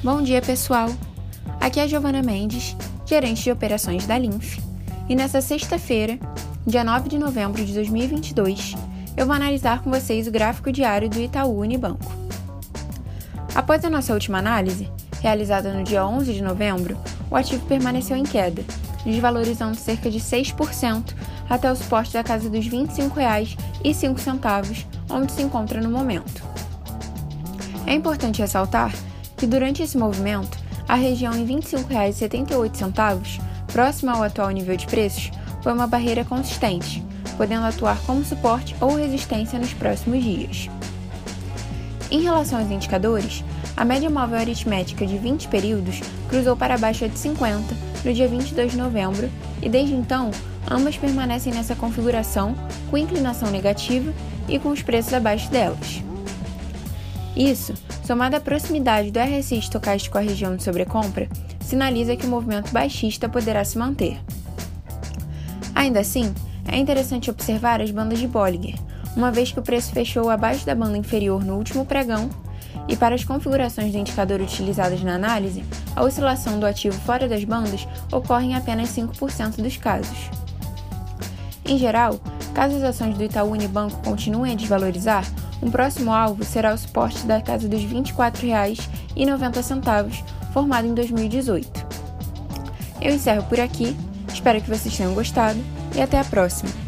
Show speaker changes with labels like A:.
A: Bom dia, pessoal! Aqui é Giovana Mendes, gerente de operações da Linf, e nessa sexta-feira, dia 9 de novembro de 2022, eu vou analisar com vocês o gráfico diário do Itaú Unibanco. Após a nossa última análise, realizada no dia 11 de novembro, o ativo permaneceu em queda, desvalorizando cerca de 6% até o suporte da casa dos R$ 25,05, onde se encontra no momento. É importante ressaltar que durante esse movimento, a região em R$ 25,78, próxima ao atual nível de preços, foi uma barreira consistente, podendo atuar como suporte ou resistência nos próximos dias. Em relação aos indicadores, a média móvel aritmética de 20 períodos cruzou para a baixa de 50 no dia 22 de novembro e desde então ambas permanecem nessa configuração com inclinação negativa e com os preços abaixo delas. Isso, somado à proximidade do RSI estocástico à região de sobrecompra, sinaliza que o movimento baixista poderá se manter. Ainda assim, é interessante observar as bandas de Bollinger, uma vez que o preço fechou abaixo da banda inferior no último pregão, e para as configurações do indicador utilizadas na análise, a oscilação do ativo fora das bandas ocorre em apenas 5% dos casos. Em geral, caso as ações do Itaú Unibanco continuem a desvalorizar, um próximo alvo será o suporte da casa dos R$ 24,90, formado em 2018. Eu encerro por aqui, espero que vocês tenham gostado e até a próxima!